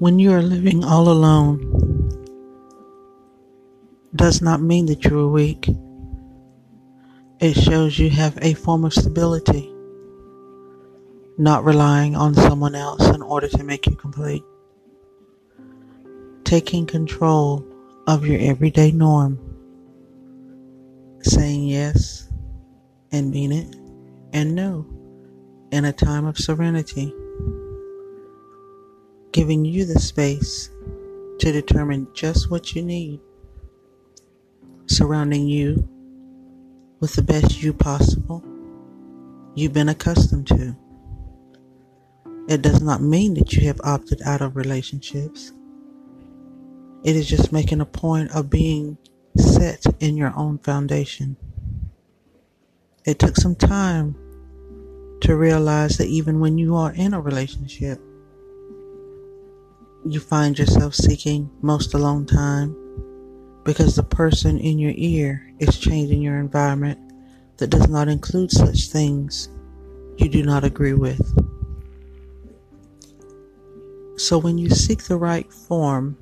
When you are living all alone, does not mean that you are weak. It shows you have a form of stability, not relying on someone else in order to make you complete. Taking control of your everyday norm, saying yes and mean it, and no in a time of serenity, giving you the space to determine just what you need, surrounding you with the best you possible you've been accustomed to. It does not mean that you have opted out of relationships. It is just making a point of being set in your own foundation. It took some time to realize that even when you are in a relationship, you find yourself seeking most alone time because the person in your ear is changing your environment that does not include such things you do not agree with. So when you seek the right form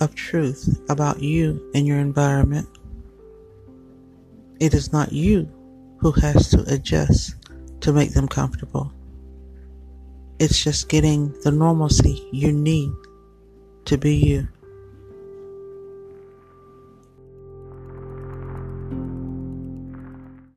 of truth about you and your environment, it is not you who has to adjust to make them comfortable. It's just getting the normalcy you need to be you.